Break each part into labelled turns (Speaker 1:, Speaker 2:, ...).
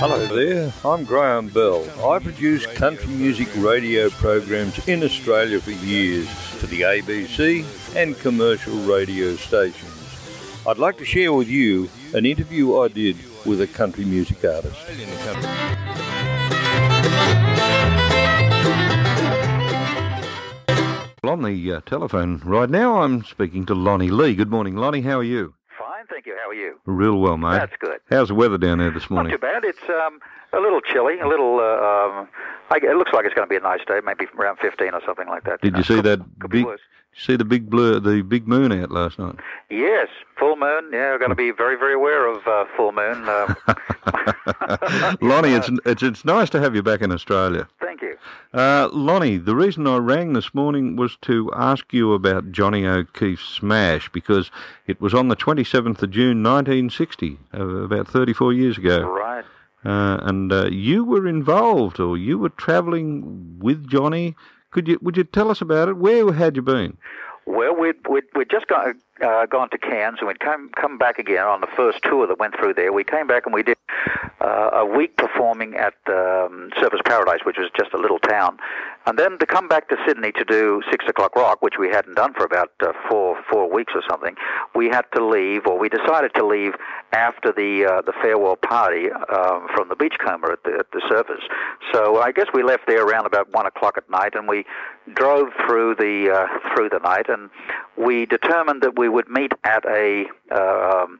Speaker 1: Hello there, I'm Graham Bell. I produce country music radio programs in Australia for years for the ABC and commercial radio stations. I'd like to share with you an interview I did with a country music artist. On the uh, telephone right now, I'm speaking to Lonnie Lee. Good morning, Lonnie. How are you?
Speaker 2: Fine, thank you. How are you?
Speaker 1: Real well, mate.
Speaker 2: That's good.
Speaker 1: How's the weather down there this morning?
Speaker 2: Not too bad. It's um, a little chilly, a little. Uh, um, I, it looks like it's going to be a nice day, maybe around 15 or something like that.
Speaker 1: Did you see
Speaker 2: Could-
Speaker 1: that
Speaker 2: Could
Speaker 1: big? See the big blur, the big moon out last night.
Speaker 2: Yes, full moon. Yeah, I've got to be very, very aware of uh, full moon. Um,
Speaker 1: Lonnie, it's, it's it's nice to have you back in Australia.
Speaker 2: thank you.
Speaker 1: Uh, Lonnie, the reason I rang this morning was to ask you about Johnny O'Keefe's smash because it was on the 27th of June 1960, uh, about 34 years ago.
Speaker 2: Right.
Speaker 1: Uh, and uh, you were involved, or you were travelling with Johnny. Could you would you tell us about it? Where had you been?
Speaker 2: Well, we'd, we'd, we'd just got, uh, gone to Cairns and we'd come, come back again on the first tour that went through there. We came back and we did uh, a week performing at um, Surfers Paradise, which was just a little town. And then to come back to Sydney to do Six O'Clock Rock, which we hadn't done for about uh, four, four weeks or something, we had to leave, or we decided to leave after the, uh, the farewell party um, from the Beachcomber at the, at the Surfers. So I guess we left there around about one o'clock at night and we drove through the, uh, through the night and we determined that we would meet at a, um,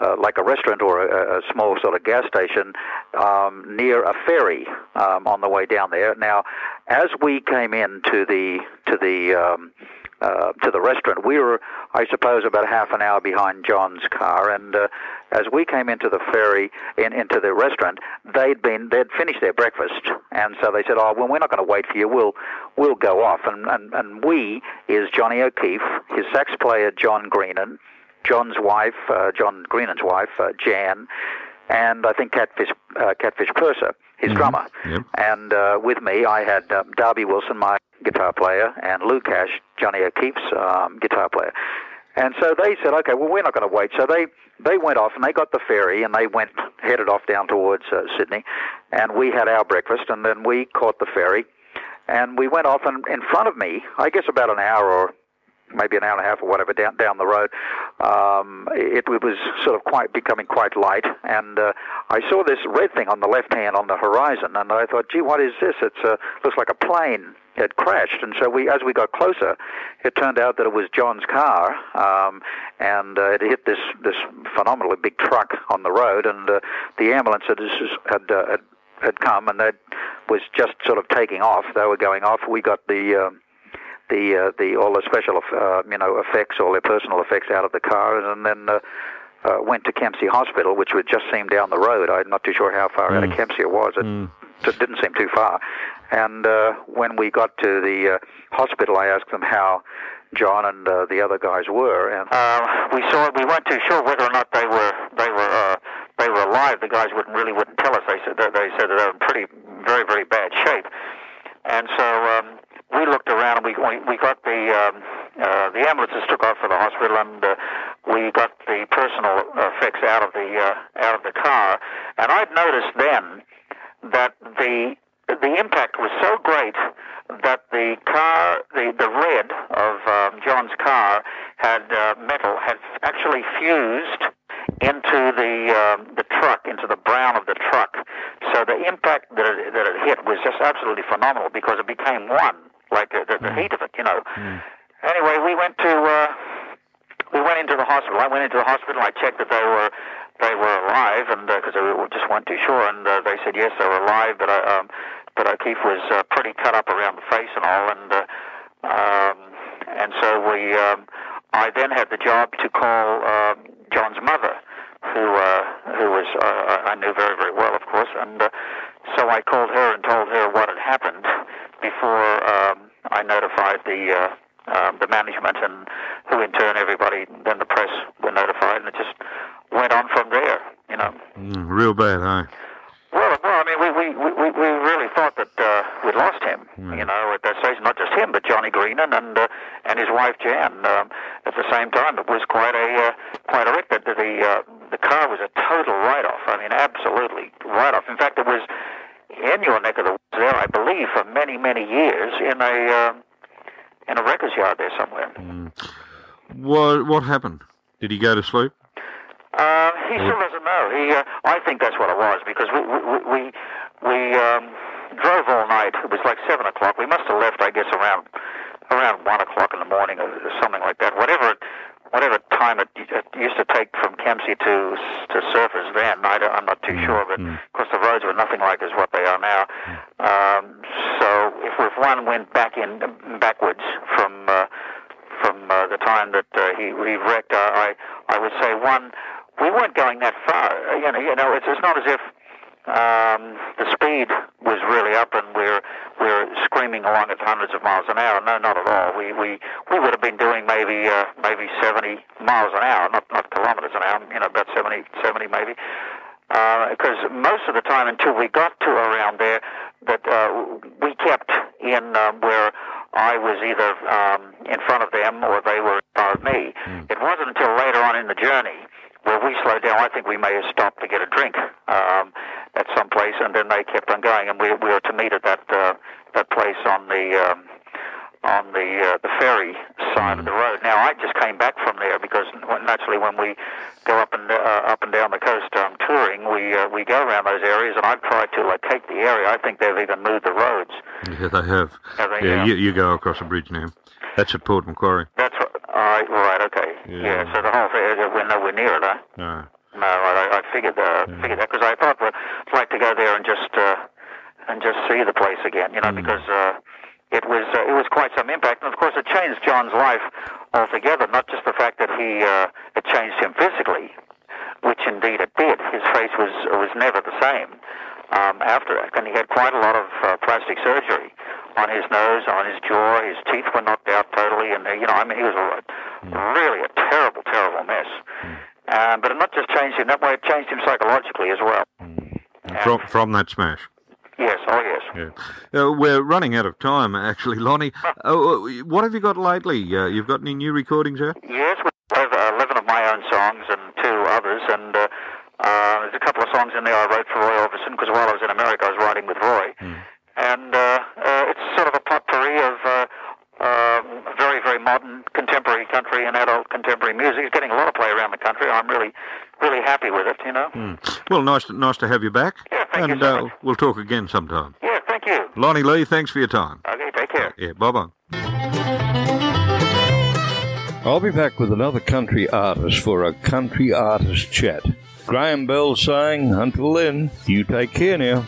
Speaker 2: uh, like a restaurant or a, a small sort of gas station um, near a ferry um, on the way down there. Now, as we came in to the to the um, uh, to the restaurant, we were, I suppose, about half an hour behind John's car. And uh, as we came into the ferry, in, into the restaurant, they'd been they'd finished their breakfast, and so they said, "Oh, well, we're not going to wait for you. We'll we'll go off." And and and we is Johnny O'Keefe, his sax player John Greenan. John's wife, uh, John Greenan's wife, uh, Jan, and I think Catfish, uh, Catfish Purser, his drummer.
Speaker 1: Yep.
Speaker 2: And uh, with me, I had um, Darby Wilson, my guitar player, and Lou Casch, Johnny O'Keefe's um, guitar player. And so they said, okay, well, we're not going to wait. So they, they went off and they got the ferry and they went headed off down towards uh, Sydney. And we had our breakfast and then we caught the ferry and we went off and in front of me, I guess about an hour or maybe an hour and a half or whatever down down the road. Um, it, it was sort of quite becoming quite light, and uh, I saw this red thing on the left hand on the horizon, and I thought, gee, what is this? It looks like a plane had crashed, and so we, as we got closer, it turned out that it was John's car, um, and uh, it hit this this phenomenally big truck on the road, and uh, the ambulance had had, uh, had had come, and that was just sort of taking off. They were going off. We got the um, the uh, the all the special uh, you know effects, all their personal effects out of the car, and then uh, uh, went to Kempsey Hospital, which would just seem down the road. I'm not too sure how far out of Kempsey it was. It, it didn't seem too far. And uh, when we got to the uh, hospital, I asked them how John and uh, the other guys were, and uh, we saw we weren't too sure whether or not they were they were uh, they were alive. The guys wouldn't really wouldn't tell us. They said that they said that they were in pretty very very bad shape. And so um, we looked around and we we, got the um, uh, the ambulances took off for the hospital and uh, we got the personal effects out of the uh, out of the car. And I'd noticed then that the the impact was so great that the car, the, the red of um, John's car had uh, metal had actually fused into the um, the truck, into the brown of the truck. So the impact that it, that it hit was just absolutely phenomenal because it became one, like the, the, the heat of it, you know. Anyway, we went to uh, we went into the hospital. I went into the hospital. I checked that they were they were alive, and because uh, we just weren't too sure, and uh, they said yes, they were alive, but uh, um, but O'Keefe was uh, pretty cut up around the face and all, and uh, um, and so we um, I then had the job to call uh, John's mother, who uh, who was uh, I knew very very well, of course, and uh, so I called her and told her what had happened before um, I notified the. Uh, um, the management and who in turn everybody then the press were notified and it just went on from there you know
Speaker 1: Mm, real bad, huh?
Speaker 2: well, well, I mean, we we, we, we really thought that uh, we'd lost him. You know, at that stage, not just him, but Johnny Greenan and uh, and his wife Jan. Um, at the same time, it was quite a uh, quite a wreck. The the, uh,
Speaker 3: the car was a total write-off. I mean, absolutely write-off. In fact, it was in your neck of the woods there, I believe, for many, many years in a uh, in a records yard there somewhere.
Speaker 1: Mm. What what happened? Did he go to sleep?
Speaker 3: Uh, he still doesn't know. He, uh, I think that's what it was because we we we, we um, drove all night. It was like seven o'clock. We must have left, I guess, around around one o'clock in the morning or something like that. Whatever whatever time it, it used to take from Kempsey to to Surfers Van, I am not too mm, sure, but mm. of course the roads were nothing like as what they are now. One went back in backwards from uh, from uh, the time that uh, he he wrecked, uh, I I would say one we weren't going that far. You know, you know, it's it's not as if um, the speed was really up and we're we're screaming along at hundreds of miles an hour. No, not at all. We we we would have been doing maybe uh, maybe 70 miles an hour, not not kilometers an hour. You know, about 70 70 maybe. Because uh, most of the time, until we got to around there, that uh, we kept in um, where I was either um, in front of them or they were in front of me. Mm. It wasn't until later on in the journey where we slowed down. I think we may have stopped to get a drink. Um, at some place, and then they kept on going, and we, we were to meet at that uh, that place on the um, on the uh, the ferry side of the road. Now I just came back from there because naturally when we go up and uh, up and down the coast um, touring, we uh, we go around those areas, and I've tried to locate the area. I think they've even moved the roads.
Speaker 1: Yeah, they have. have they, yeah, you, you, go across the bridge now. That's at Port Macquarie.
Speaker 3: That's right. Uh, right. Okay. Yeah. yeah. So the whole area, we're nowhere near it, huh?
Speaker 1: No.
Speaker 3: No, I, I figured uh, yeah. figured that because I thought I'd like to go there and just uh, and just see the place again, you know, mm. because uh, it was uh, it was quite some impact, and of course it changed John's life altogether. Not just the fact that he uh, it changed him physically, indeed it did. His face was was never the same um, after it, and he had quite a lot of uh, plastic surgery on his nose, on his jaw. His teeth were knocked out totally, and uh, you know, I mean, he was a, mm. really a terrible, terrible mess. Mm. Um, but it not just changed him that way; it changed him psychologically as well.
Speaker 1: Mm. From from that smash.
Speaker 3: Yes, oh yes.
Speaker 1: Yeah. Uh, we're running out of time, actually, Lonnie. uh, what have you got lately? Uh, you've got any new recordings out?
Speaker 3: Yes, we have uh, 11 of my own songs and two others, and uh, uh, there's a couple of songs in there I wrote for Roy Orbison, because while I was in America, I was writing with Roy. Mm. And it's sort of a potpourri of um, very, very modern contemporary country and adult contemporary music. It's getting a lot of play around the country. I'm really, really happy with it. You know.
Speaker 1: Mm. Well, nice, to, nice to have you back.
Speaker 3: Yeah, thank
Speaker 1: and,
Speaker 3: you so uh,
Speaker 1: we'll talk again sometime.
Speaker 3: Yeah, thank you.
Speaker 1: Lonnie Lee, thanks for your time.
Speaker 3: Okay, take care.
Speaker 1: Yeah, bye bye. I'll be back with another country artist for a country artist chat. Graham Bell saying, until then, you take care now.